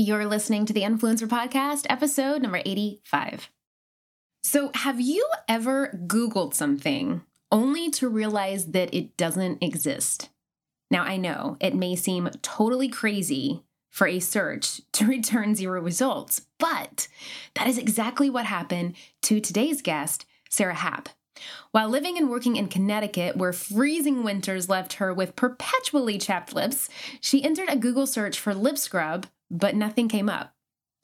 You're listening to the Influencer Podcast, episode number 85. So, have you ever Googled something only to realize that it doesn't exist? Now, I know it may seem totally crazy for a search to return zero results, but that is exactly what happened to today's guest, Sara Happ. While living and working in Connecticut, where freezing winters left her with perpetually chapped lips, she entered a Google search for lip scrub but nothing came up.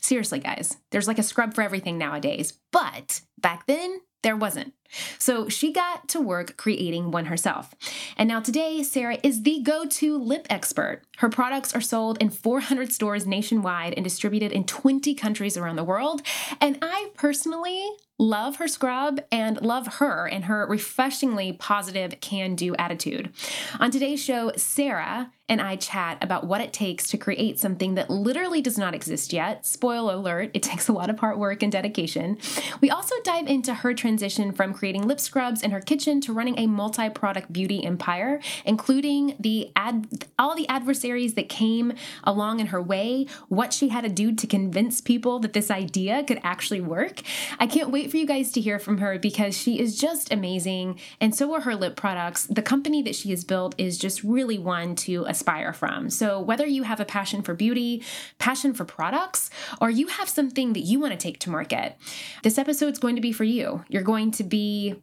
Seriously, guys, there's like a scrub for everything nowadays. But back then, there wasn't. So she got to work creating one herself. And now today, Sara is the go to lip expert. Her products are sold in 400 stores nationwide and distributed in 20 countries around the world. And I personally love her scrub and love her and her refreshingly positive can do attitude. On today's show, Sara and I chat about what it takes to create something that literally does not exist yet. Spoiler alert, it takes a lot of hard work and dedication. We also dive into her transition from creating lip scrubs in her kitchen to running a multi-product beauty empire, including the ad all the adversaries that came along in her way, what she had to do to convince people that this idea could actually work. I can't wait for you guys to hear from her because she is just amazing and so are her lip products. The company that she has built is just really one to aspire from. So, whether you have a passion for beauty, passion for products, or you have something that you want to take to market, this episode is going to be for you. You're going to be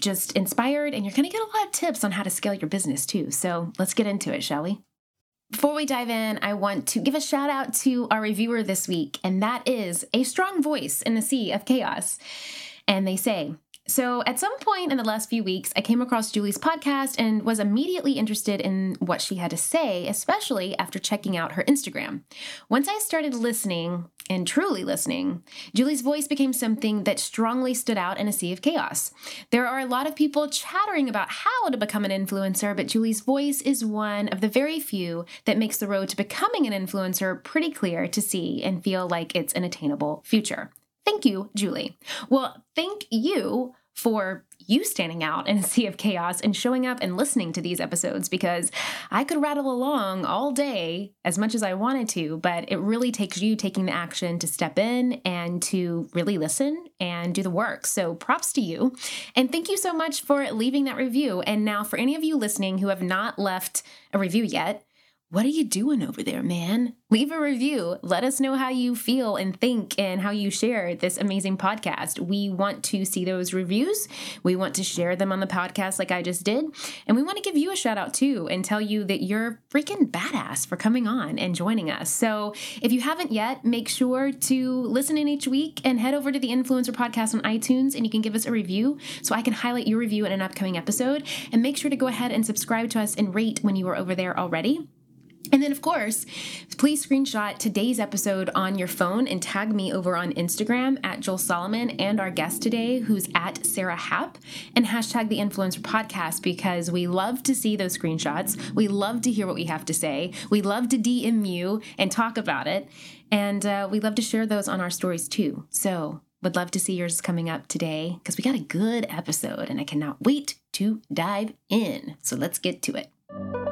just inspired and you're going to get a lot of tips on how to scale your business too. So, let's get into it, shall we? Before we dive in, I want to give a shout out to our reviewer this week, and that is a strong voice in the sea of chaos. And they say, so, at some point in the last few weeks, I came across Julie's podcast and was immediately interested in what she had to say, especially after checking out her Instagram. Once I started listening and truly listening, Julie's voice became something that strongly stood out in a sea of chaos. There are a lot of people chattering about how to become an influencer, but Julie's voice is one of the very few that makes the road to becoming an influencer pretty clear to see and feel like it's an attainable future. Thank you, Julie. Well, thank you for you standing out in a sea of chaos and showing up and listening to these episodes because I could rattle along all day as much as I wanted to, but it really takes you taking the action to step in and to really listen and do the work. So props to you. And thank you so much for leaving that review. And now, for any of you listening who have not left a review yet, what are you doing over there, man? Leave a review. Let us know how you feel and think and how you share this amazing podcast. We want to see those reviews. We want to share them on the podcast like I just did. And we want to give you a shout out too and tell you that you're freaking badass for coming on and joining us. So if you haven't yet, make sure to listen in each week and head over to the Influencer Podcast on iTunes and you can give us a review so I can highlight your review in an upcoming episode. And make sure to go ahead and subscribe to us and rate when you are over there already. And then, of course, please screenshot today's episode on your phone and tag me over on Instagram at Joel Solomon and our guest today, who's at Sara Happ, and hashtag the Influencer Podcast because we love to see those screenshots. We love to hear what we have to say. We love to DM you and talk about it. And uh, we love to share those on our stories too. So, would love to see yours coming up today because we got a good episode and I cannot wait to dive in. So, let's get to it.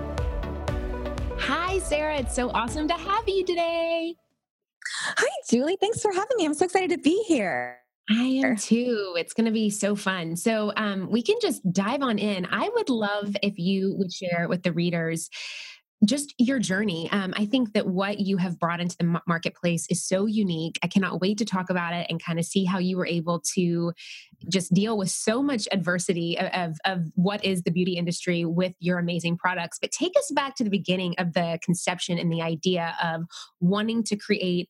Hi, Sara. It's so awesome to have you today. Hi, Julie. Thanks for having me. I'm so excited to be here. I am too. It's going to be so fun. So, um, we can just dive on in. I would love if you would share with the readers just your journey. Um, I think that what you have brought into the marketplace is so unique. I cannot wait to talk about it and kind of see how you were able to just deal with so much adversity of, of, of, what is the beauty industry with your amazing products. But take us back to the beginning of the conception and the idea of wanting to create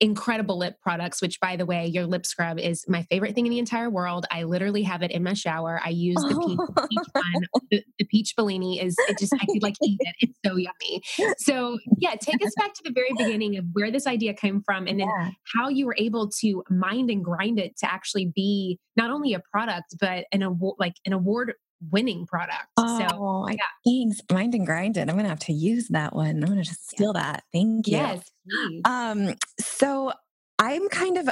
incredible lip products, which by the way, your lip scrub is my favorite thing in the entire world. I literally have it in my shower. I use the peach, peach oh. one. The, the, peach Bellini is it just I could like eat it. It's so yummy. So yeah, take us back to the very beginning of where this idea came from and then yeah. how you were able to mind and grind it to actually be not only a product, but an award like an award winning product. Oh, so, yeah. thanks. Mind and grinded. I'm going to have to use that one. I'm going to just steal yeah. that. Thank you. Yes. Please. Um, so I'm kind of,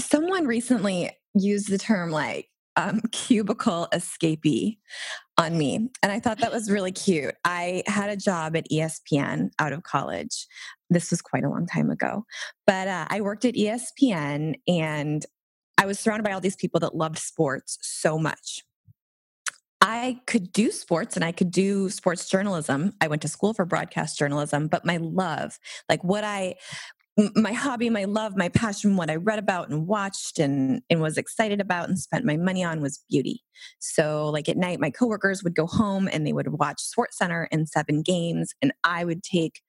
someone recently used the term like um, cubicle escapee on me. And I thought that was really cute. I had a job at ESPN out of college. This was quite a long time ago. But uh, I worked at ESPN and I was surrounded by all these people that loved sports so much. I could do sports and I could do sports journalism. I went to school for broadcast journalism, but my love, like what I, my hobby, my love, my passion, what I read about and watched and, and was excited about and spent my money on was beauty. So, like at night, my coworkers would go home and they would watch Sports Center and seven games, and I would take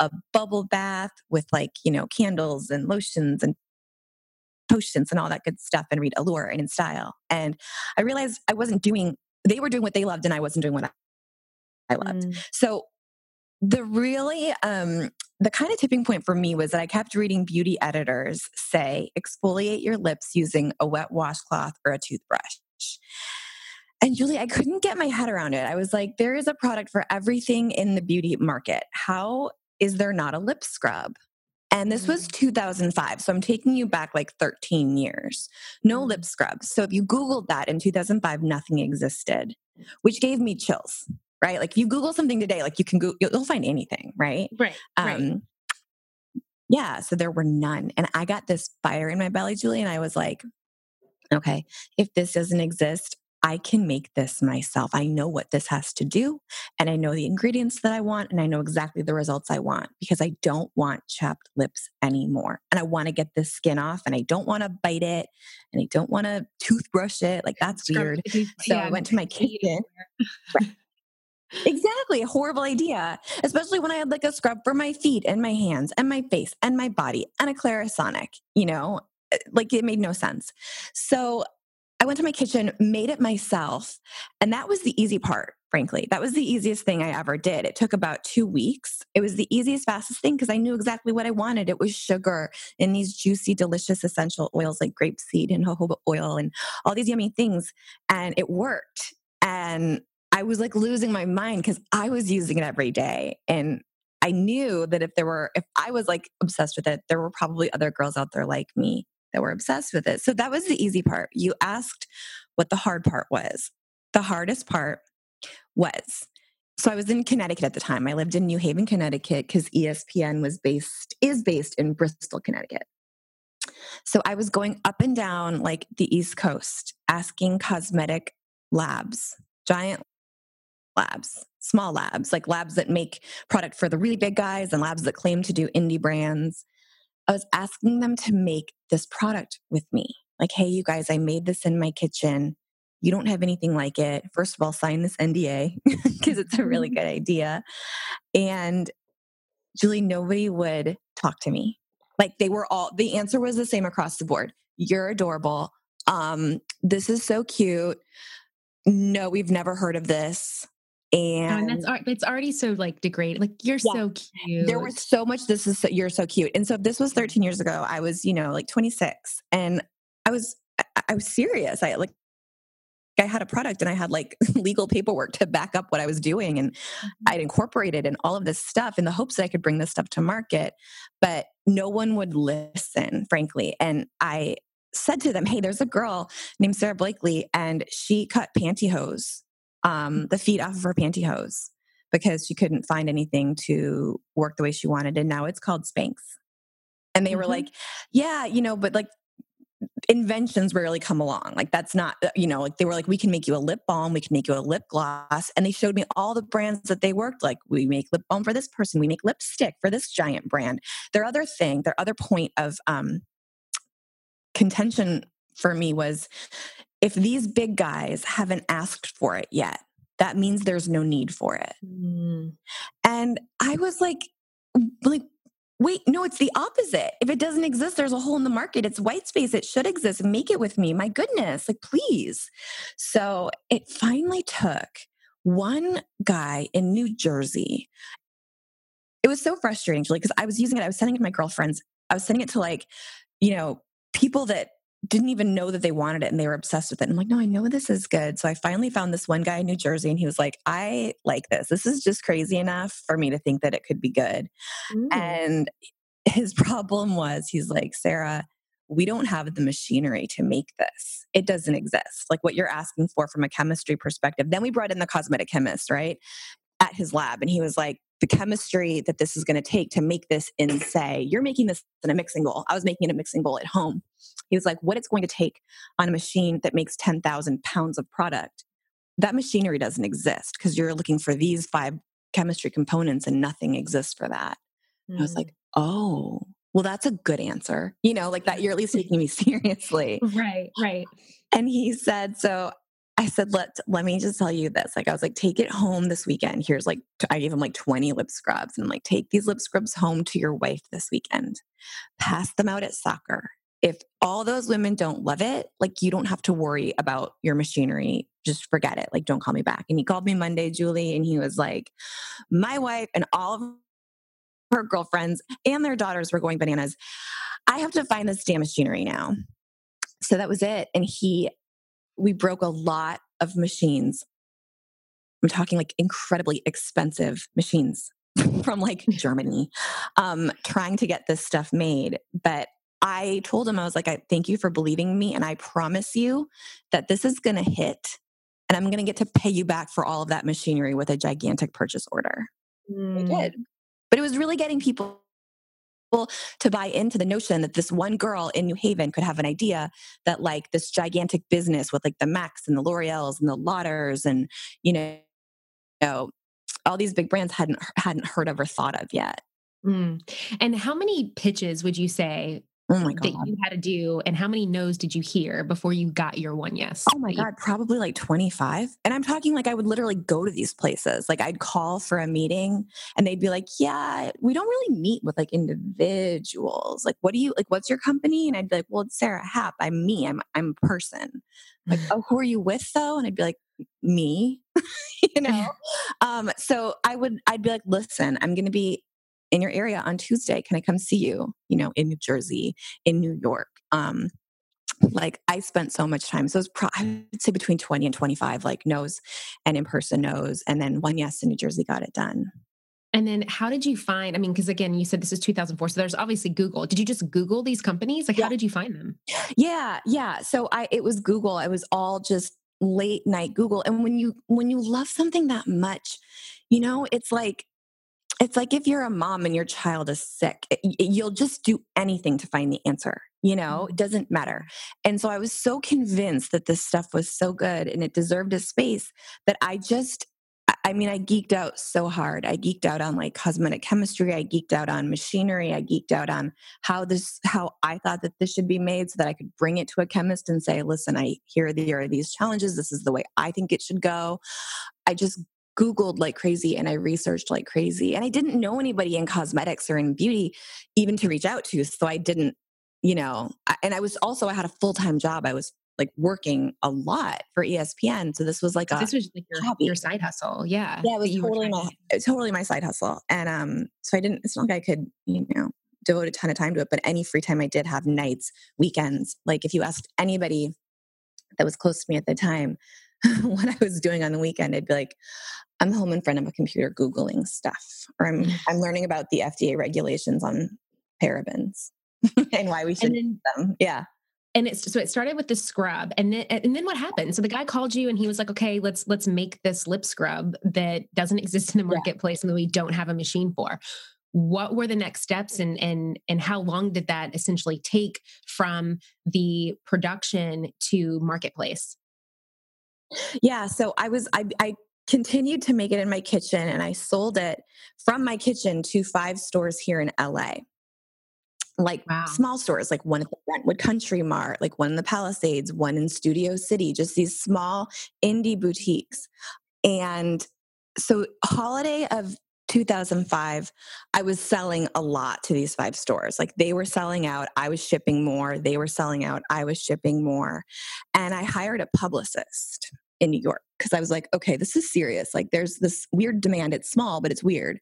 a bubble bath with like, you know, candles and lotions and potions and all that good stuff and read Allure and InStyle. And I realized I wasn't doing they were doing what they loved and I wasn't doing what I loved. Mm. So the really um the kind of tipping point for me was that I kept reading beauty editors say exfoliate your lips using a wet washcloth or a toothbrush. And Julie, I couldn't get my head around it. I was like, there is a product for everything in the beauty market. How is there not a lip scrub? And this was mm. 2005. So I'm taking you back like 13 years. No lip mm. scrubs. So if you Googled that in 2005, nothing existed, which gave me chills, right? Like if you Google something today, like you can go, you'll find anything, right? Right. Um, right. Yeah. So there were none. And I got this fire in my belly, Julie. And I was like, okay, if this doesn't exist, I can make this myself. I know what this has to do, and I know the ingredients that I want, and I know exactly the results I want because I don't want chapped lips anymore. And I want to get this skin off, and I don't want to bite it, and I don't want to toothbrush it. Like, that's weird. So I went to my kitchen. Exactly. A horrible idea. Especially when I had like a scrub for my feet and my hands and my face and my body and a Clarisonic, you know, eh, like it made no sense. So I went to my kitchen, made it myself. And that was the easy part, frankly. That was the easiest thing I ever did. It took about two weeks. It was the easiest, fastest thing because I knew exactly what I wanted. It was sugar and these juicy, delicious essential oils like grapeseed and jojoba oil and all these yummy things. And it worked. And I was like losing my mind because I was using it every day. And I knew that if there were, if I was like obsessed with it, there were probably other girls out there like me that were obsessed with it. So that was the easy part. You asked what the hard part was. The hardest part was so I was in Connecticut at the time. I lived in New Haven, Connecticut because ESPN was based is based in Bristol, Connecticut. So I was going up and down like the East Coast asking cosmetic labs, giant labs, small labs, like labs that make product for the really big guys and labs that claim to do indie brands I was asking them to make this product with me. Like, hey, you guys, I made this in my kitchen. You don't have anything like it. First of all, sign this NDA because it's a really good idea. And Julie, nobody would talk to me. Like they were all, the answer was the same across the board. You're adorable. Um, this is so cute. No, we've never heard of this. And, oh, and that's it's already so like degraded. Like you're yeah, so cute. There was so much. This is so, you're so cute. And so this was 13 years ago. I was you know like 26, and I was I, I was serious. I like I had a product and I had like legal paperwork to back up what I was doing. And mm-hmm. I'd incorporated and all of this stuff in the hopes that I could bring this stuff to market. But no one would listen, frankly. And I said to them, Hey, there's a girl named Sara Blakely, and she cut pantyhose um, the feet off of her pantyhose because she couldn't find anything to work the way she wanted. And now it's called Spanx. And they mm-hmm. were like, yeah, you know, but like inventions rarely come along. Like that's not, uh, you know, like they were like, we can make you a lip balm, we can make you a lip gloss. And they showed me all the brands that they worked. Like we make lip balm for this person, we make lipstick for this giant brand. Their other thing, their other point of um, contention for me was if these big guys haven't asked for it yet, that means there's no need for it. Mm. And I was like, like, wait, no, it's the opposite. If it doesn't exist, there's a hole in the market. It's white space. It should exist. Make it with me. My goodness, like, please. So it finally took one guy in New Jersey. It was so frustrating, Julie, because I was using it. I was sending it to my girlfriends. I was sending it to like, you know, people that didn't even know that they wanted it and they were obsessed with it. And I'm like, no, I know this is good. So I finally found this one guy in New Jersey and he was like, I like this. This is just crazy enough for me to think that it could be good. Mm. And his problem was he's like, Sara, we don't have the machinery to make this. It doesn't exist. Like what you're asking for from a chemistry perspective. Then we brought in the cosmetic chemist, right? At his lab. And he was like, the chemistry that this is going to take to make this in say you're making this in a mixing bowl i was making it in a mixing bowl at home he was like what it's going to take on a machine that makes 10,000 pounds of product that machinery doesn't exist because you're looking for these five chemistry components and nothing exists for that mm. i was like mm. oh well that's a good answer you know like that you're at least taking me seriously right right and he said so I said, let let me just tell you this. Like I was like, take it home this weekend. Here's like I gave him like 20 lip scrubs and I'm like, take these lip scrubs home to your wife this weekend. Pass them out at soccer. If all those women don't love it, like you don't have to worry about your machinery. Just forget it. Like, don't call me back. And he called me Monday, Julie, and he was like, my wife and all of her girlfriends and their daughters were going bananas. I have to find this damn machinery now. So that was it. And he we broke a lot of machines. I'm talking like incredibly expensive machines from like Germany, um, trying to get this stuff made. But I told him, I was like, I thank you for believing me. And I promise you that this is going to hit and I'm going to get to pay you back for all of that machinery with a gigantic purchase order. Mm. did. But it was really getting people to buy into the notion that this one girl in New Haven could have an idea that like this gigantic business with like the Macs and the L'Oreal's and the Lauders and you know, you know all these big brands hadn't hadn't heard of or thought of yet. Mm. And how many pitches would you say Oh my God. that you had to do and how many no's did you hear before you got your one yes oh my god probably like 25 and i'm talking like i would literally go to these places like i'd call for a meeting and they'd be like yeah we don't really meet with like individuals like what do you like what's your company? And i'd be like well it's sara happ i'm me i'm i'm a person. Like oh who are you with though? And i'd be like me you know? Um so i would i'd be like listen i'm gonna be in your area on Tuesday. Can I come see you? You know, in New Jersey, in New York. Um, like I spent so much time. So it was pro- I would say between 20 and 25, like no's and in person no's. And then one yes in New Jersey got it done. And then how did you find, I mean, because again, you said this is 2004. So there's obviously Google. Did you just Google these companies? Like, yeah. how did you find them? Yeah. Yeah. So I, it was Google. It was all just late night Google. And when you, when you love something that much, you know, it's like, it's like if you're a mom and your child is sick, it, you'll just do anything to find the answer. You know, it mm-hmm. doesn't matter. And so I was so convinced that this stuff was so good and it deserved a space that I just, I mean, I geeked out so hard. I geeked out on like cosmetic chemistry. I geeked out on machinery. I geeked out on how this, how I thought that this should be made so that I could bring it to a chemist and say, listen, I hear there are these challenges. This is the way I think it should go. I just Googled like crazy and I researched like crazy. And I didn't know anybody in cosmetics or in beauty even to reach out to. So I didn't, you know, and I was also, I had a full time job. I was like working a lot for ESPN. So this was like a this was like your, hobby. your side hustle. Yeah. Yeah, it was totally my to totally my side hustle. And um, so I didn't it's not like I could, you know, devote a ton of time to it, but any free time I did have nights, weekends. Like if you asked anybody that was close to me at the time, what I was doing on the weekend, I'd be like, I'm home in front of a computer Googling stuff, or I'm, I'm learning about the FDA regulations on parabens and why we should then, them. Yeah. And it's so it started with the scrub, and then and then what happened? So the guy called you, and he was like, "Okay, let's let's make this lip scrub that doesn't exist in the marketplace, yeah. and that we don't have a machine for." What were the next steps, and and and how long did that essentially take from the production to marketplace? Yeah, so I was I I continued to make it in my kitchen and I sold it from my kitchen to five stores here in LA. Like wow. small stores, like one at the Brentwood Country Mart, like one in the Palisades, one in Studio City, just these small indie boutiques. And so holiday of 2005, I was selling a lot to these five stores. Like they were selling out, I was shipping more. They were selling out, I was shipping more. And I hired a publicist in New York because I was like, okay, this is serious. Like there's this weird demand. It's small, but it's weird.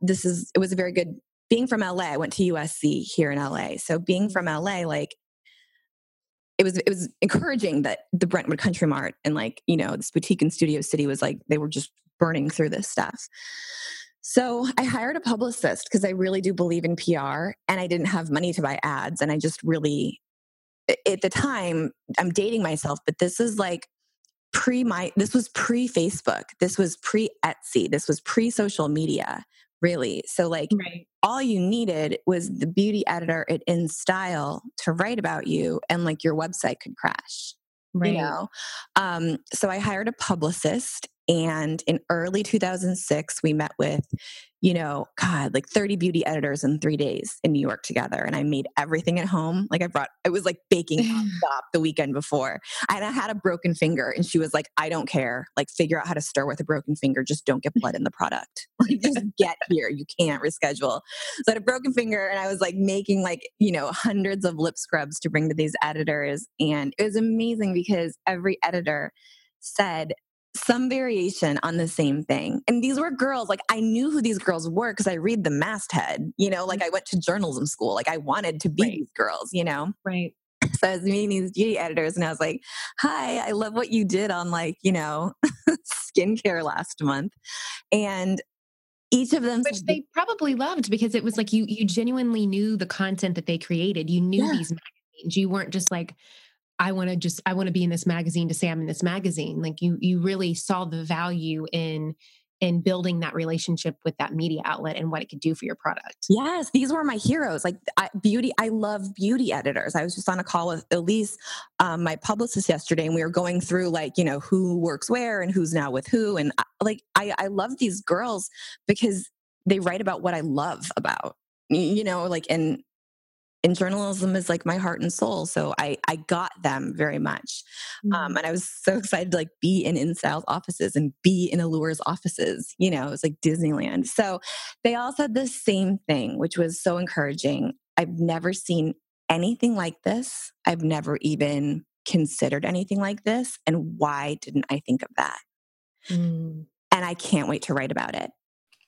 This is, it was a very good, being from LA, I went to USC here in LA. So being from mm-hmm. LA, like, it was it was encouraging that the Brentwood Country Mart and like you know this boutique in Studio City was like they were just burning through this stuff. So I hired a publicist because I really do believe in PR and I didn't have money to buy ads. And I just really, at the time, I'm dating myself, but this is like pre my, this was pre Facebook. This was pre Etsy. This was pre social media, really. So, like, right. all you needed was the beauty editor at InStyle to write about you and like your website could crash. Right. You know? Um, so I hired a publicist and in early 2006, we met with, you know, God, like 30 beauty editors in three days in New York together. And I made everything at home. Like I brought, it was like baking the weekend before. And I had a broken finger. And she was like, I don't care. Like figure out how to stir with a broken finger. Just don't get blood in the product. Like just get here. You can't reschedule. So I had a broken finger and I was like making like, you know, hundreds of lip scrubs to bring to these editors. And it was amazing because every editor said some variation on the same thing. And these were girls, like I knew who these girls were because I read the masthead, you know, like mm. I went to journalism school. Like I wanted to be right. these girls, you know? Right. So I was meeting these beauty editors and I was like, hi, I love what you did on like, you know, skincare last month. And each of them which they probably loved because it was like you you genuinely knew the content that they created you knew yeah. these magazines you weren't just like I want to just I want to be in this magazine to say I'm in this magazine. Like you you really saw the value in in building that relationship with that media outlet and what it could do for your product. Yes, these were my heroes. Like I, beauty, I love beauty editors. I was just on a call with Elise, um, my publicist yesterday, and we were going through like you know who works where and who's now with who, and uh, like I, I love these girls because they write about what I love about you know like and and journalism is like my heart and soul. So I I got them very much, um, mm-hmm. um, and I was so excited to like be in InStyle's offices and be in Allure's offices. You know, it was like Disneyland. So they all said the same thing, which was so encouraging. I've never seen anything like this. I've never even considered anything like this, and why didn't I think of that? Mm. And I can't wait to write about it.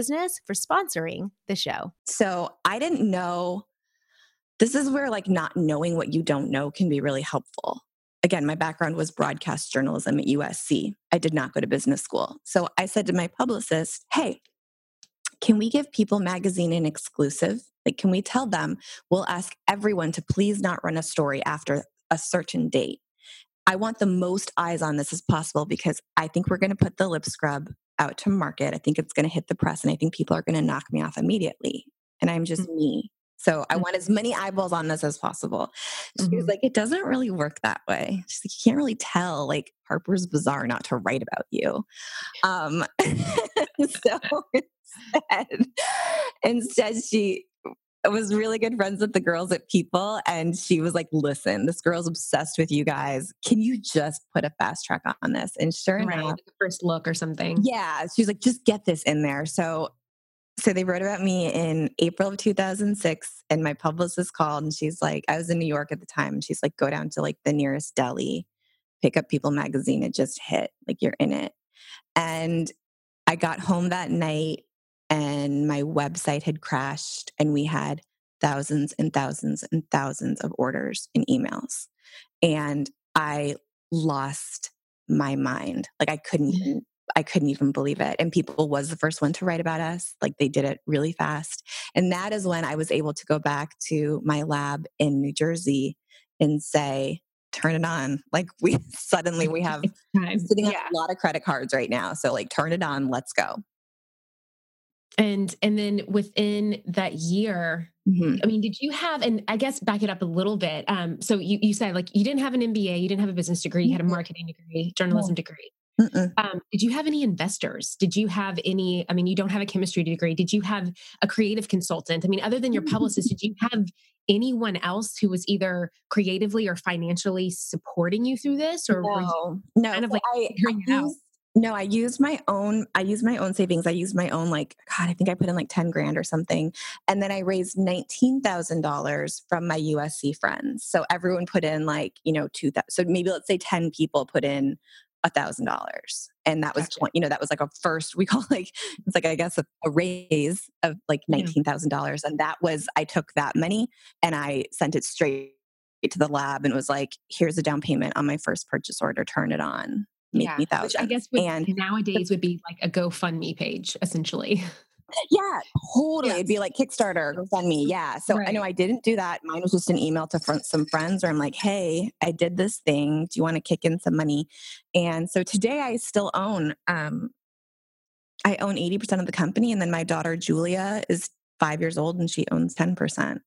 business for sponsoring the show. So I didn't know. This is where like not knowing what you don't know can be really helpful. Again, my background was broadcast journalism at USC. I did not go to business school. So I said to my publicist, hey, can we give People Magazine an exclusive? Like, can we tell them we'll ask everyone to please not run a story after a certain date? I want the most eyes on this as possible because I think we're going to put the lip scrub out to market. I think it's going to hit the press and I think people are going to knock me off immediately. And I'm just mm-hmm. me. So I want as many eyeballs on this as possible. She mm-hmm. was like, it doesn't really work that way. She's like, you can't really tell like Harper's Bazaar not to write about you. Um, so instead, instead she was really good friends with the girls at People. And she was like, listen, this girl's obsessed with you guys. Can you just put a fast track on this? And sure right, enough, the first look or something. Yeah. She's like, just get this in there. So so they wrote about me in April of 2006, and my publicist called, and she's like, I was in New York at the time, and she's like, go down to like the nearest deli, pick up People magazine. It just hit, like you're in it. And I got home that night, and my website had crashed, and we had thousands and thousands and thousands of orders and emails. And I lost my mind. Like I couldn't mm-hmm. even I couldn't even believe it. And People was the first one to write about us. Like they did it really fast. And that is when I was able to go back to my lab in New Jersey and say, turn it on. Like we suddenly we have sitting yeah. on a lot of credit cards right now. So like turn it on, let's go. And and then within that year, mm-hmm. I mean, did you have and I guess back it up a little bit. Um, so you you said like you didn't have an MBA, you didn't have a business degree, you had a marketing degree, journalism degree. Um, did you have any investors? Did you have any? I mean, you don't have a chemistry degree. Did you have a creative consultant? I mean, other than your publicist, did you have anyone else who was either creatively or financially supporting you through this, or no, no, kind of like I, I used, no, I used my own. I used my own savings. I used my own like God. I think I put in like ten grand or something, and then I raised nineteen thousand dollars from my USC friends. So everyone put in like you know two. So maybe let's say ten people put in a thousand dollars and that was gotcha. you know that was like a first we call like it's like i guess a, a raise of like mm-hmm. nineteen thousand dollars and that was i took that money and i sent it straight to the lab and was like here's a down payment on my first purchase order turn it on make yeah, me thousand. Which I guess would, and nowadays would be like a GoFundMe page, essentially. Yeah, totally. Yes. It'd be like Kickstarter, GoFundMe. Yeah. So right. I know I didn't do that. Mine was just an email to front some friends where I'm like, hey, I did this thing. Do you want to kick in some money? And so today I still own, um, I own 80% of the company. And then my daughter, Julia, is five years old and she owns 10%.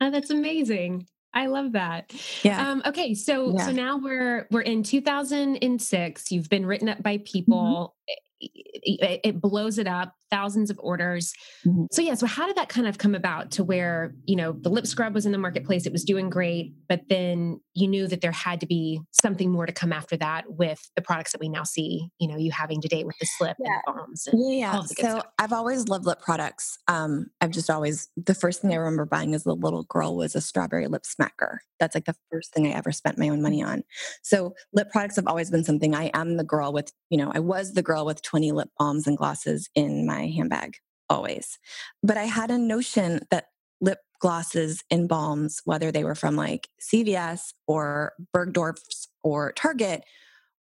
Oh, that's amazing. I love that. Yeah. Um, okay, so yeah. so now we're we're in 2006. You've been written up by mm-hmm. people. Mm-hmm it, blows it up thousands of orders mm-hmm. so yeah so how did that kind of come about to where you know the lip scrub was in the marketplace it was doing great but then you knew that there had to be something more to come after that with the products that we now see you know you having today with the slip yeah. and balms and yeah so stuff. i've always loved lip products um i've just always the first thing i remember buying as a little girl was a strawberry lip smacker that's like the first thing i ever spent my own money on so lip products have always been something i am the girl with you know i was the girl with 20 lip balms and glosses in my handbag always. But I had a notion that lip glosses and balms, whether they were from like CVS or Bergdorf's or Target,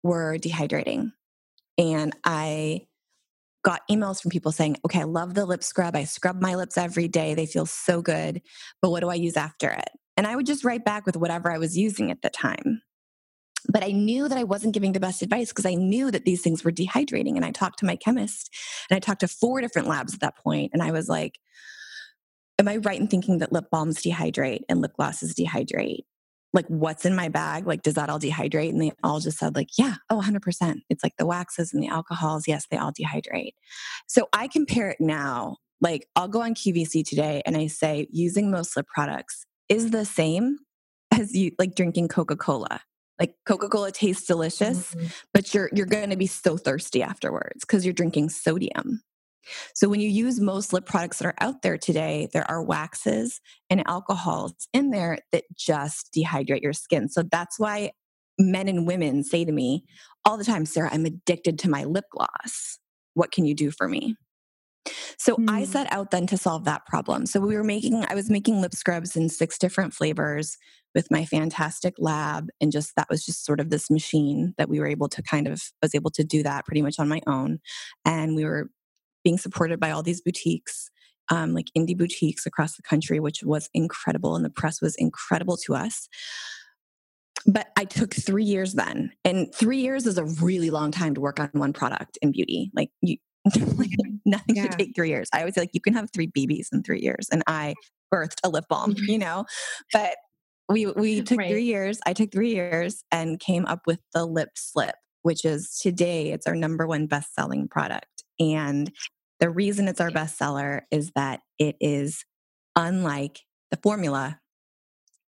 were dehydrating. And I got emails from people saying, okay, I love the lip scrub. I scrub my lips every day. They feel so good. But what do I use after it? And I would just write back with whatever I was using at the time. But I knew that I wasn't giving the best advice because I knew that these things were dehydrating. And I talked to my chemist and I talked to four different labs at that point, And I was like, Am I right in thinking that lip balms dehydrate and lip glosses dehydrate? Like, what's in my bag? Like, does that all dehydrate? And they all just said, like, yeah, oh, 100%. It's like the waxes and the alcohols. Yes, they all dehydrate. So I compare it now. Like, I'll go on QVC today and I say, using most lip products is the same as you like drinking Coca Cola like coca-cola tastes delicious mm-hmm. but you're you're going to be so thirsty afterwards because you're drinking sodium. So when you use most lip products that are out there today there are waxes and alcohols in there that just dehydrate your skin. So that's why men and women say to me all the time sara i'm addicted to my lip gloss. What can you do for me so mm. I set out then to solve that problem. So we were making, I was making lip scrubs in six different flavors with my fantastic lab. And just that was just sort of this machine that we were able to kind of, was able to do that pretty much on my own. And we were being supported by all these boutiques. Um, like indie boutiques across the country, which was incredible, and the press was incredible to us but I took three years then. And three years is a really long time to work on one product in beauty. Like you, Nothing yeah. should take three years. I always say like you can have three BBs in three years, and I birthed a lip balm, mm-hmm. you know. But we we took right. three years. I took three years and came up with the lip slip, which is today it's our number one best selling product. And the reason it's our best seller is that it is unlike the formula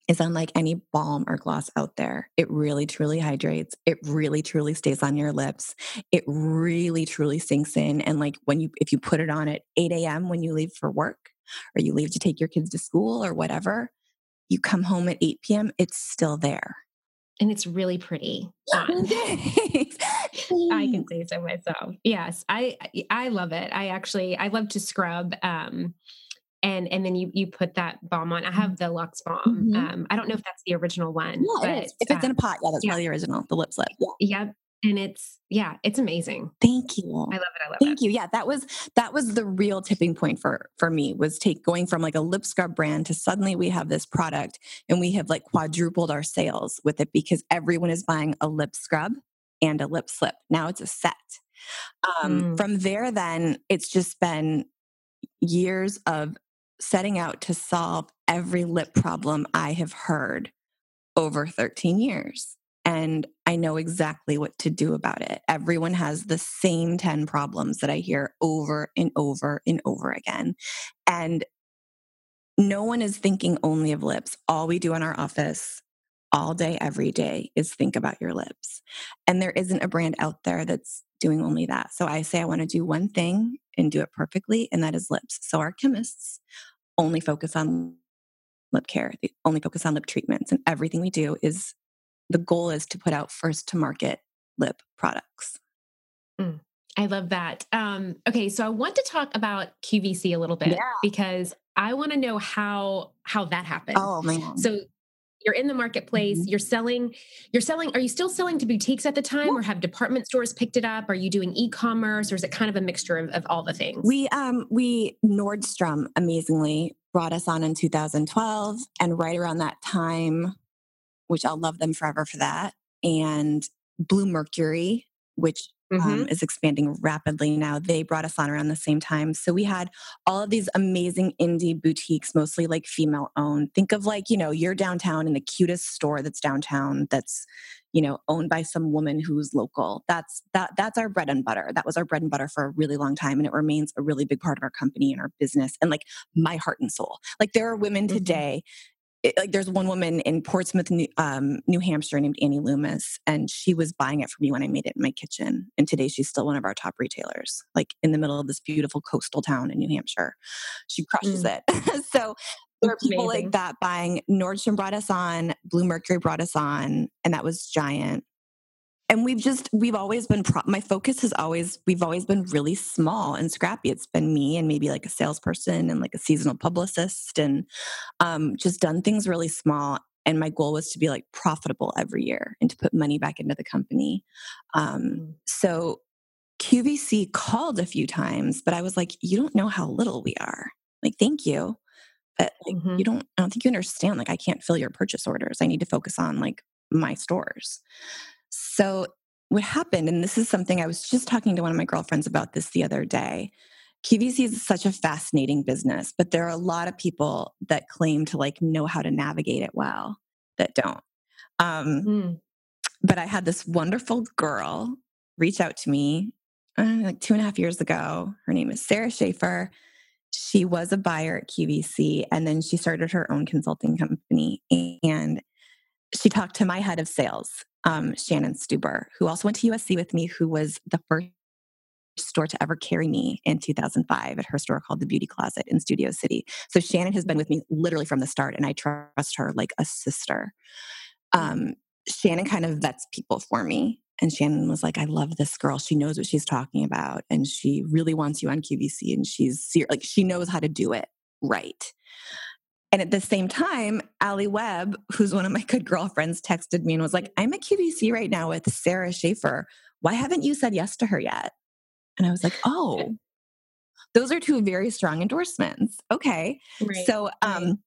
is unlike any balm or gloss out there. It really truly hydrates. It really truly stays on your lips. It really truly sinks in. And like when you, if you put it on at 8 a.m. when you leave for work or you leave to take your kids to school or whatever, you come home at 8 p.m., it's still there. And it's really pretty. I can say so myself. Yes, I I love it. I actually I love to scrub. Um, and and then you you put that balm on. I have the Lux balm. Mm-hmm. Um, I don't know if that's the original one. Yeah, but, if it's uh, in a pot, yeah, that's yeah. probably the original. The lip slip. Yeah. Yep. And it's yeah, it's amazing. Thank you. I love it. I love Thank it. Thank you. Yeah, that was that was the real tipping point for for me was take going from like a lip scrub brand to suddenly we have this product and we have like quadrupled our sales with it because everyone is buying a lip scrub and a lip slip. Now it's a set. Um, mm. From there, then it's just been years of setting out to solve every lip problem I have heard over 13 years. And I know exactly what to do about it. Everyone has the same 10 problems that I hear over and over and over again. And no one is thinking only of lips. All we do in our office all day, every day is think about your lips. And there isn't a brand out there that's doing only that. So I say I want to do one thing and do it perfectly, and that is lips. So our chemists only focus on lip care, they only focus on lip treatments, and everything we do is the goal is to put out first to market lip products. Mm, I love that. Um, okay, so I want to talk about QVC a little bit yeah. because I want to know how how that happened. Oh man! So you're in the marketplace mm-hmm. you're selling you're selling are you still selling to boutiques at the time or have department stores picked it up are you doing e-commerce or is it kind of a mixture of, of all the things we um we nordstrom amazingly brought us on in 2012 and right around that time which i'll love them forever for that and bluemercury which mm-hmm. um, is expanding rapidly now. They brought us on around the same time. So we had all of these amazing indie boutiques, mostly like female owned. Think of like, you know, you're downtown in the cutest store that's downtown that's, you know, owned by some woman who's local. That's that that's our bread and butter. That was our bread and butter for a really long time. And it remains a really big part of our company and our business and like my heart and soul. Like there are women mm-hmm. today it, like there's one woman in Portsmouth, New, um, New Hampshire named Annie Loomis, and she was buying it for me when I made it in my kitchen. And today she's still one of our top retailers, like in the middle of this beautiful coastal town in New Hampshire. She crushes mm. it. so there are people Amazing. like that buying. Nordstrom brought us on, Bluemercury brought us on, and that was giant and we've just we've always been pro- my focus has always we've always been really small and scrappy. It's been me and maybe like a salesperson and like a seasonal publicist and um, just done things really small. And my goal was to be like profitable every year and to put money back into the company. Um, mm. so qvc called a few times but i was like you don't know how little we are. Like thank you but like mm-hmm. you don't i don't think you understand. Like i can't fill your purchase orders. I need to focus on like my stores so, what happened, and this is something I was just talking to one of my girlfriends about this the other day. QVC is such a fascinating business, but there are a lot of people that claim to like know how to navigate it well that don't. Um, mm. But I had this wonderful girl reach out to me uh, like two and a half years ago. Her name is Sarah Schaefer. She was a buyer at QVC and then she started her own consulting company. And she talked to my head of sales um, Shannon Stuber, who also went to USC with me, who was the first store to ever carry me in 2005 at her store called the Beauty Closet in Studio City. So Shannon has been with me literally from the start, and I trust her like a sister. Um, Shannon kind of vets people for me. And Shannon was like, I love this girl. She knows what she's talking about. And she really wants you on QVC. And she's like, she knows how to do it right. And at the same time, Alli Webb, who's one of my good girlfriends, texted me and was like, I'm at QVC right now with Sarah Schaefer. Why haven't you said yes to her yet? And I was like, oh, those are two very strong endorsements. Okay. Right. So um,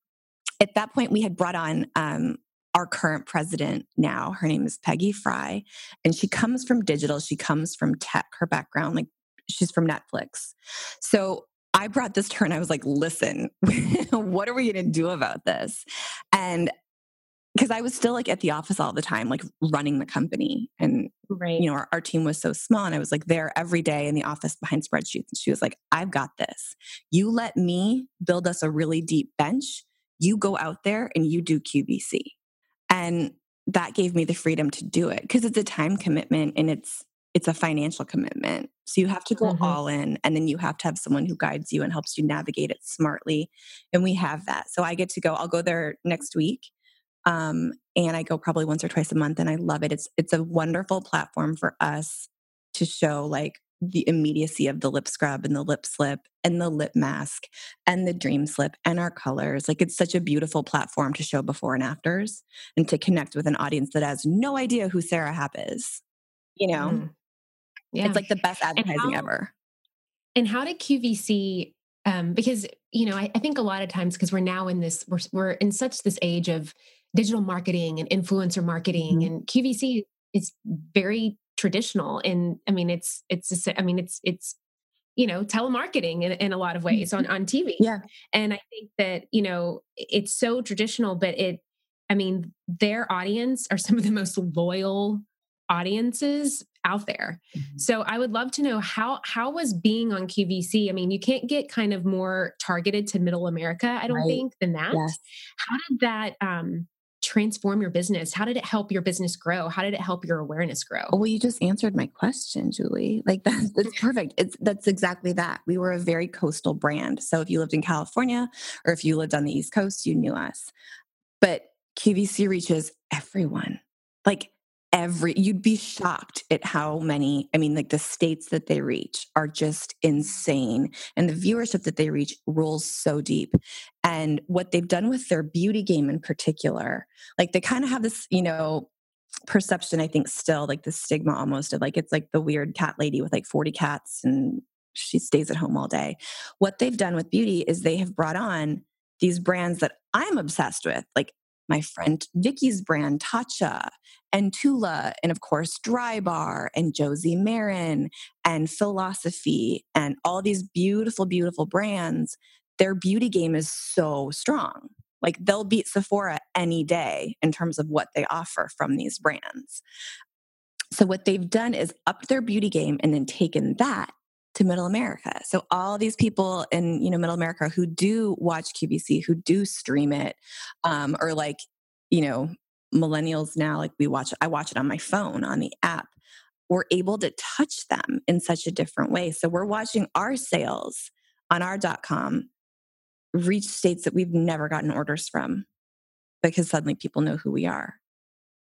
at that point, we had brought on um, our current president now. Her name is Peggy Fry, and she comes from digital, she comes from tech, her background, like she's from Netflix. So I brought this to her and I was like, listen, what are we going to do about this? And because I was still like at the office all the time, like running the company. And, right. you know, our, our, team was so small. And I was like there every day in the office behind spreadsheets. And she was like, I've got this. You let me build us a really deep bench. you go out there and you do QVC. And that gave me the freedom to do it because it's a time commitment and it's it's a financial commitment. So you have to go mm-hmm. all in and then you have to have someone who guides you and helps you navigate it smartly. And we have that. So I get to go, I'll go there next week. Um, and I go probably once or twice a month and I love it. It's it's a wonderful platform for us to show like the immediacy of the lip scrub and the lip slip and the lip mask and the dream slip and our colors. Like it's such a beautiful platform to show before and afters and to connect with an audience that has no idea who Sara Happ is. You know? Mm. Yeah. It's like the best advertising how, ever. And how did QVC um, because you know I, I think a lot of times because we're now in this we're, we're in such this age of digital marketing and influencer marketing mm-hmm. and qvc is very traditional and i mean it's it's i mean it's it's you know telemarketing in, in a lot of ways on on tv yeah and i think that you know it's so traditional but it i mean their audience are some of the most loyal audiences out there. Mm-hmm. So I would love to know how how was being on QVC? I mean, you can't get kind of more targeted to middle America, I don't right. think, than that. Yes. How did that um transform your business? How did it help your business grow? How did it help your awareness grow? Well, you just answered my question, Julie. Like that's, that's perfect. It's that's exactly that. We were a very coastal brand. So if you lived in California or if you lived on the East Coast, you knew us. But QVC reaches everyone. Like every you'd be shocked at how many i mean like the states that they reach are just insane and the viewership that they reach rolls so deep and what they've done with their beauty game in particular like they kind of have this you know perception i think still like the stigma almost of like it's like the weird cat lady with like 40 cats and she stays at home all day. What they've done with beauty is they have brought on these brands that i'm obsessed with like my friend Vicky's brand, Tatcha, and Tula, and of course, Drybar, and Josie Maran, and Philosophy, and all these beautiful, beautiful brands. Their beauty game is so strong. Like they'll beat Sephora any day in terms of what they offer from these brands. So, what they've done is upped their beauty game and then taken that to middle america. So all these people in you know middle america who do watch qvc who do stream it um, or like you know millennials now like we watch i watch it on my phone on the app. We're able to touch them in such a different way. So we're watching our sales on our dot com reach states that we've never gotten orders from because suddenly people know who we are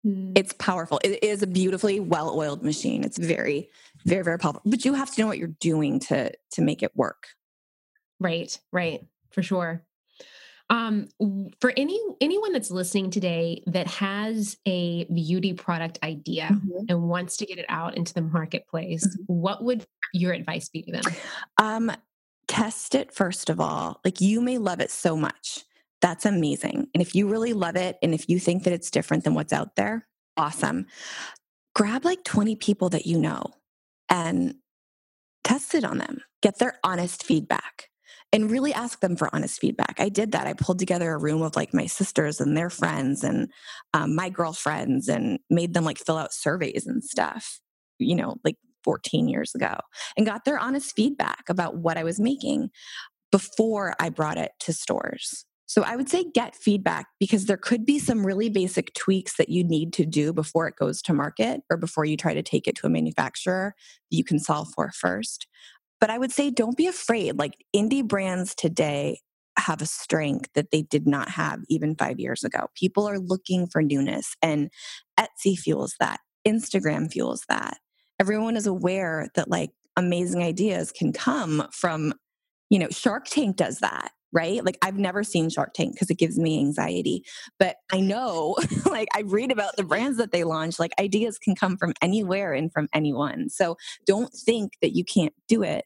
Mm. It's powerful. It is a beautifully well-oiled machine. It's very, very, very powerful. But you have to know what you're doing to to make it work. Right, right, for sure. Um, for any anyone that's listening today that has a beauty product idea mm-hmm. and wants to get it out into the marketplace, mm-hmm. what would your advice be to them? Um, test it first of all. Like you may love it so much that's amazing. And if you really love it and if you think that it's different than what's out there, awesome. Grab like 20 people that you know and test it on them. Get their honest feedback and really ask them for honest feedback. I did that. I pulled together a room of like my sisters and their friends and um, my girlfriends and made them like fill out surveys and stuff, you know, like 14 years ago and got their honest feedback about what I was making before I brought it to stores. So I would say get feedback because there could be some really basic tweaks that you need to do before it goes to market or before you try to take it to a manufacturer that you can solve for first. But I would say don't be afraid. Like indie brands today have a strength that they did not have even five years ago. People are looking for newness, and Etsy fuels that, Instagram fuels that. Everyone is aware that like amazing ideas can come from, you know, Shark Tank does that right? Like I've never seen Shark Tank because it gives me anxiety, but I know, like I read about the brands that they launch, like ideas can come from anywhere and from anyone. So don't think that you can't do it.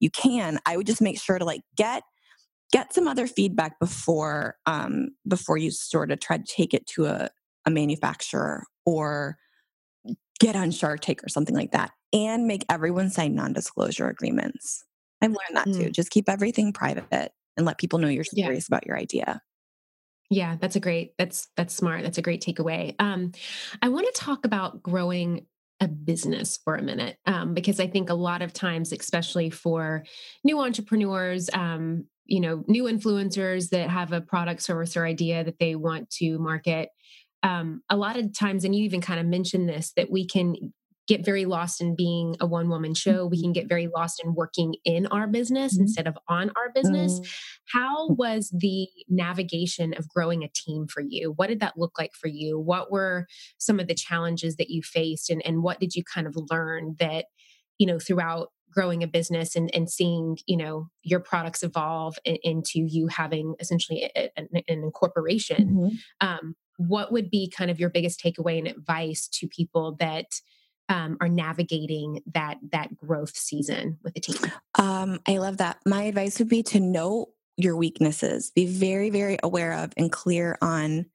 You can. I would just make sure to like get get some other feedback before um before you sort of try to take it to a, a manufacturer or get on Shark Tank or something like that and make everyone sign non-disclosure agreements. I've learned that too. Mm. Just keep everything private and let people know you're serious yeah. about your idea. Yeah, that's a great that's that's smart. That's a great takeaway. Um, I want to talk about growing a business for a minute um, because I think a lot of times, especially for new entrepreneurs, um, you know new influencers that have a product service or idea that they want to market um, a lot of times and you even kind of mentioned this that we can get very lost in being a one woman show. We can get very lost in working in our business mm-hmm. instead of on our business. Mm-hmm. How was the navigation of growing a team for you? What did that look like for you? What were some of the challenges that you faced and, and what did you kind of learn that, you know, throughout growing a business and, and seeing, you know, your products evolve into you having essentially a, a, an incorporation? Mm-hmm. Um, what would be kind of your biggest takeaway and advice to people that um, are navigating that that growth season with the team? Um, I love that. My advice would be to know your weaknesses. Be very, very aware of and clear on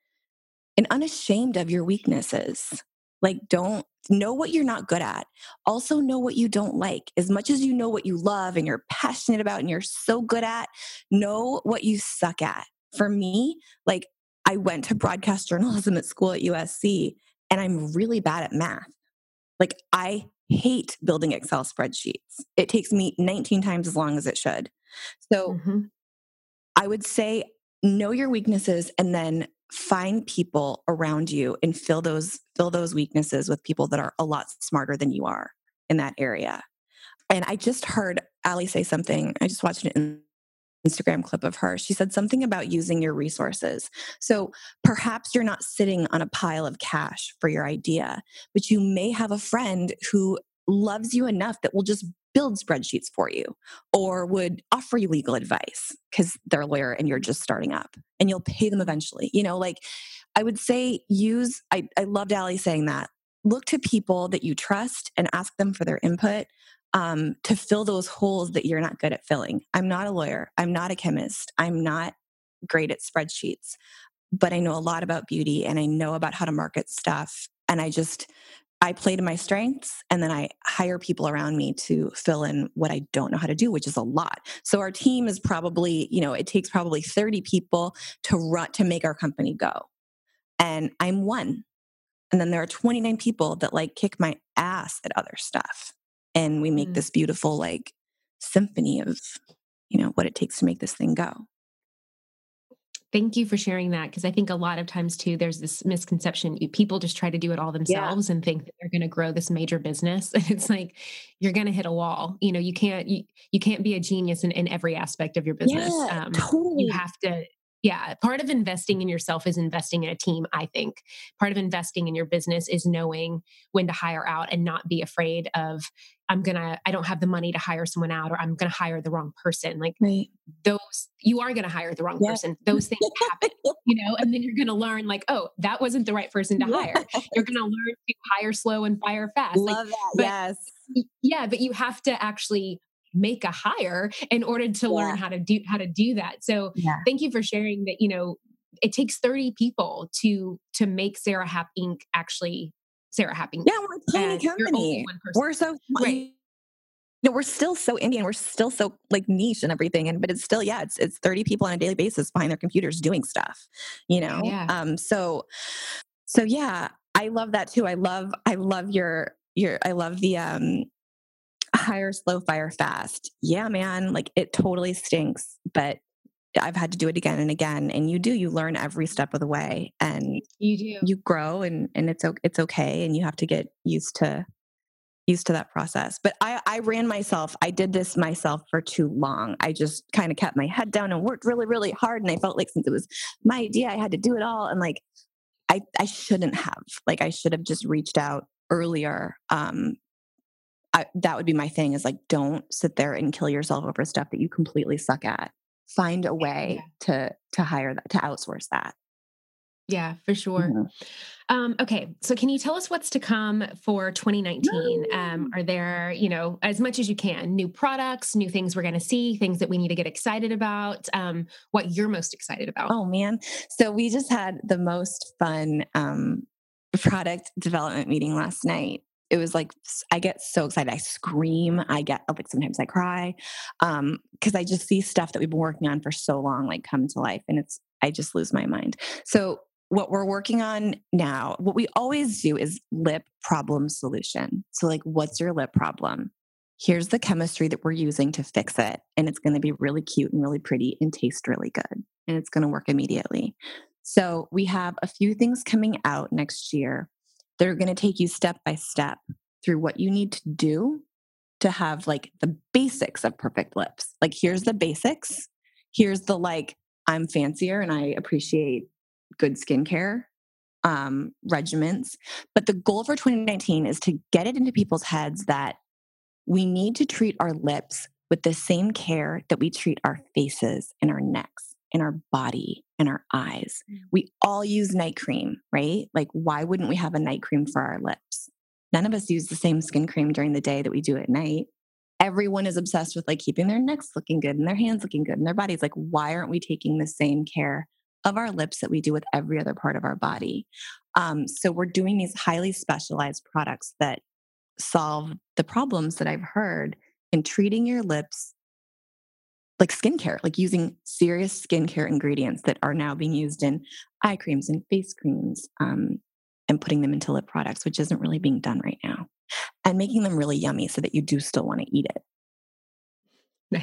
and unashamed of your weaknesses. Like, don't know what you're not good at. Also, know what you don't like. As much as you know what you love and you're passionate about and you're so good at, know what you suck at. For me, like, I went to broadcast journalism at school at USC and I'm really bad at math. Like I hate building Excel spreadsheets. It takes me 19 times as long as it should. So mm-hmm. I would say know your weaknesses and then find people around you and fill those fill those weaknesses with people that are a lot smarter than you are in that area. And I just heard Alli say something. I just watched it in Instagram clip of her. She said something about using your resources. So perhaps you're not sitting on a pile of cash for your idea, but you may have a friend who loves you enough that will just build spreadsheets for you or would offer you legal advice because they're a lawyer and you're just starting up and you'll pay them eventually. You know, like I would say use, I, I loved Alli saying that. Look to people that you trust and ask them for their input um, to fill those holes that you're not good at filling. I'm not a lawyer. I'm not a chemist. I'm not great at spreadsheets, but I know a lot about beauty and I know about how to market stuff. And I just, I play to my strengths and then I hire people around me to fill in what I don't know how to do, which is a lot. So our team is probably, you know, it takes probably 30 people to run to make our company go. And I'm one. And then there are 29 people that like kick my ass at other stuff and we make mm. this beautiful like symphony of you know what it takes to make this thing go Thank you for sharing that because I think a lot of times too there's this misconception people just try to do it all themselves yeah. and think that they're going to grow this major business and it's like you're going to hit a wall. You know, you can't you, you can't be a genius in, in every aspect of your business. Yeah, um, totally. You have to yeah, part of investing in yourself is investing in a team, I think. Part of investing in your business is knowing when to hire out and not be afraid of I'm going to I don't have the money to hire someone out or I'm going to hire the wrong person. Like right. those you are going to hire the wrong yeah. person. Those things happen, you know, and then you're going to learn like, oh, that wasn't the right person to hire. You're going to learn to hire slow and fire fast. Love like, that. But, yes. Yeah, but you have to actually make a hire in order to yeah. learn how to do how to do that. So thank you for sharing that, you know, it takes 30 people to to make Sara Happ Inc. actually Sara Happ Inc. Yeah, we're a tiny company. We're so right. Know, we're still so Indian. We're still so like niche and everything. And but it's still, yeah, it's it's 30 people on a daily basis behind their computers doing stuff, you know? Yeah. Um, so so yeah, I love that too. I love I love your your I love the um hire slow fire fast yeah man like it totally stinks but i've had to do it again and again and you do you learn every step of the way and you do. you grow and and it's it's okay and you have to get used to used to that process but i i ran myself i did this myself for too long i just kind of kept my head down and worked really really hard and i felt like since it was my idea i had to do it all and like i i shouldn't have like i should have just reached out earlier um I, that would be my thing is like don't sit there and kill yourself over stuff that you completely suck at find a way yeah. to to hire that to outsource that. Yeah for sure. Mm-hmm. um, okay so can you tell us what's to come for 2019 um, are there you know as much as you can new products new things we're going to see things that we need to get excited about um, what you're most excited about? Oh man. So we just had the most fun um, product development meeting last night it was like I get so excited. I scream. I get like sometimes I cry um because I just see stuff that we've been working on for so long like come to life and it's I just lose my mind. So what we're working on now, what we always do is lip problem solution. So like what's your lip problem? here's the chemistry that we're using to fix it. And it's going to be really cute and really pretty and taste really good. And it's going to work immediately. So we have a few things coming out next year that are going to take you step by step through what you need to do to have like the basics of perfect lips. Like, here's the basics. Here's the like, I'm fancier and I appreciate good skincare um, regimens. But the goal for 2019 is to get it into people's heads that we need to treat our lips with the same care that we treat our faces and our necks and our body and our eyes. Mm. We all use night cream, right? Like, why wouldn't we have a night cream for our lips? None of us use the same skin cream during the day that we do at night. Everyone is obsessed with like keeping their necks looking good and their hands looking good and their bodies. Like, why aren't we taking the same care of our lips that we do with every other part of our body? Um, so, we're doing these highly specialized products that solve the problems that I've heard in treating your lips like skincare, like using serious skincare ingredients that are now being used in eye creams and face creams um, and putting them into lip products, which isn't really being done right now, and making them really yummy so that you do still want to eat it.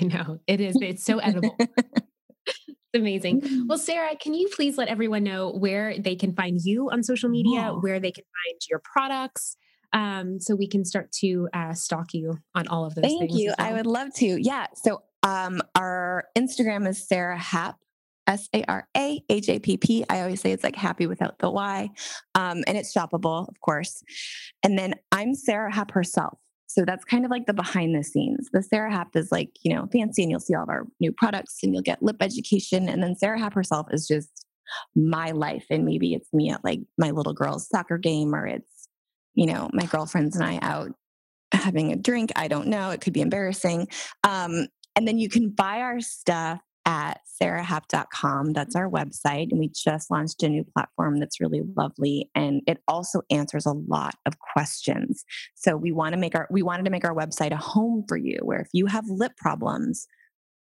I know it is. It's so edible. it's amazing. Well, mm. Sara, can you please let everyone know where they can find you on social media, where they can find your products, um, so we can start to uh, stalk you on all of those Thank you. Well. I would love to. Yeah. So um, our Instagram is Sara Happ. S A R A H A P P. I always say it's like happy without the Y. Um, and it's shoppable, of course. And then I'm Sara Happ herself. So that's kind of like the behind the scenes. The Sara Happ is like, you know, fancy and you'll see all of our new products and you'll get lip education. And then Sara Happ herself is just my life. And maybe it's me at like my little girl's soccer game or it's you know, my girlfriends and I out having a drink. I don't know. It could be embarrassing. Um, and then you can buy our stuff at sarahapp.com. That's our website. And we just launched a new platform that's really lovely. And it also answers a lot of questions. So we want to make our we wanted to make our website a home for you where if you have lip problems,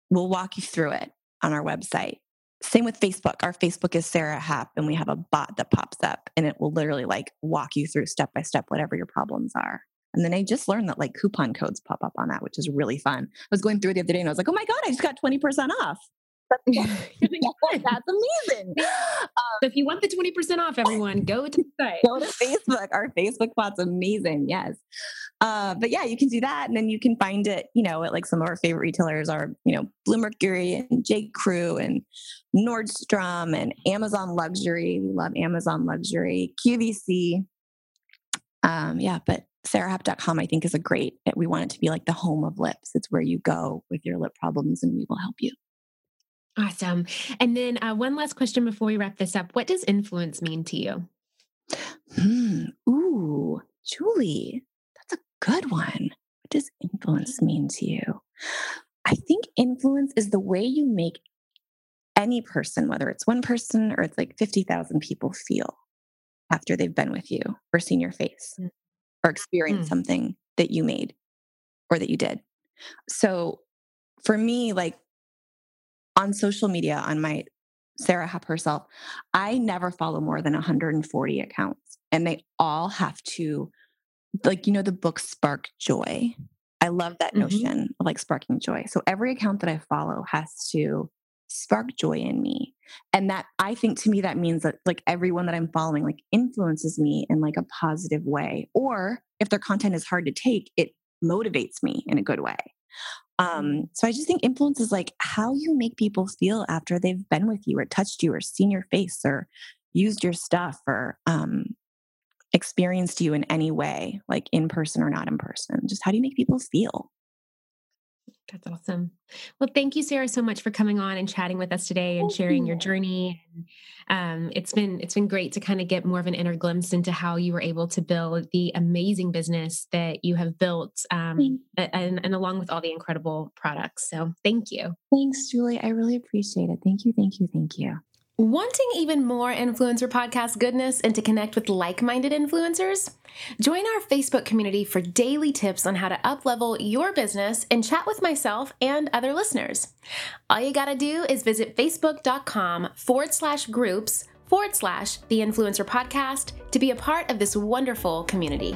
we'll walk you through it on our website. Same with Facebook. Our Facebook is Sara Happ, and we have a bot that pops up and it will literally like walk you through step by step whatever your problems are. And then I just learned that like coupon codes pop up on that, which is really fun. I was going through the other day and I was like, oh my God, I just got 20% off. That's amazing. Um, so if you want the 20% off, everyone, go to the site. Go to Facebook. Our Facebook bot's amazing. Yes. Uh, but yeah, you can do that. And then you can find it, you know, at like some of our favorite retailers are, you know, Bluemercury and J. Crew and Nordstrom and Amazon Luxury. We love Amazon Luxury, QVC. Um, yeah, but sarahapp.com I think is a great, we want it to be like the home of lips. It's where you go with your lip problems and we will help you. Awesome. And then uh, one last question before we wrap this up. What does influence mean to you? Hmm. Ooh, Julie, that's a good one. What does influence mean to you? I think influence is the way you make any person, whether it's one person or it's like 50,000 people, feel after they've been with you or seen your face mm. Or experience mm. something that you made or that you did. So for me, like on social media on my Sara Happ herself, I never follow more than 140 accounts, and they all have to, like, you know, the book Spark Joy. I love that mm-hmm. notion of like sparking joy. So every account that I follow has to spark joy in me. And that I think to me, that means that like everyone that I'm following like influences me in like a positive way. Or if their content is hard to take, it motivates me in a good way. Um, so I just think influence is like how you make people feel after they've been with you or touched you or seen your face or used your stuff or um, experienced you in any way, like in person or not in person. Just how do you make people feel? That's awesome. Well, thank you, Sara, so much for coming on and chatting with us today and sharing your journey. Um, it's been it's been great to kind of get more of an inner glimpse into how you were able to build the amazing business that you have built, um, and, and along with all the incredible products. So, thank you. Thanks, Julie. I really appreciate it. Thank you. Thank you. Thank you. Wanting even more influencer podcast goodness and to connect with like minded influencers? Join our Facebook community for daily tips on how to uplevel your business and chat with myself and other listeners. All you gotta do is visit facebook.com forward slash groups forward slash the influencer podcast to be a part of this wonderful community.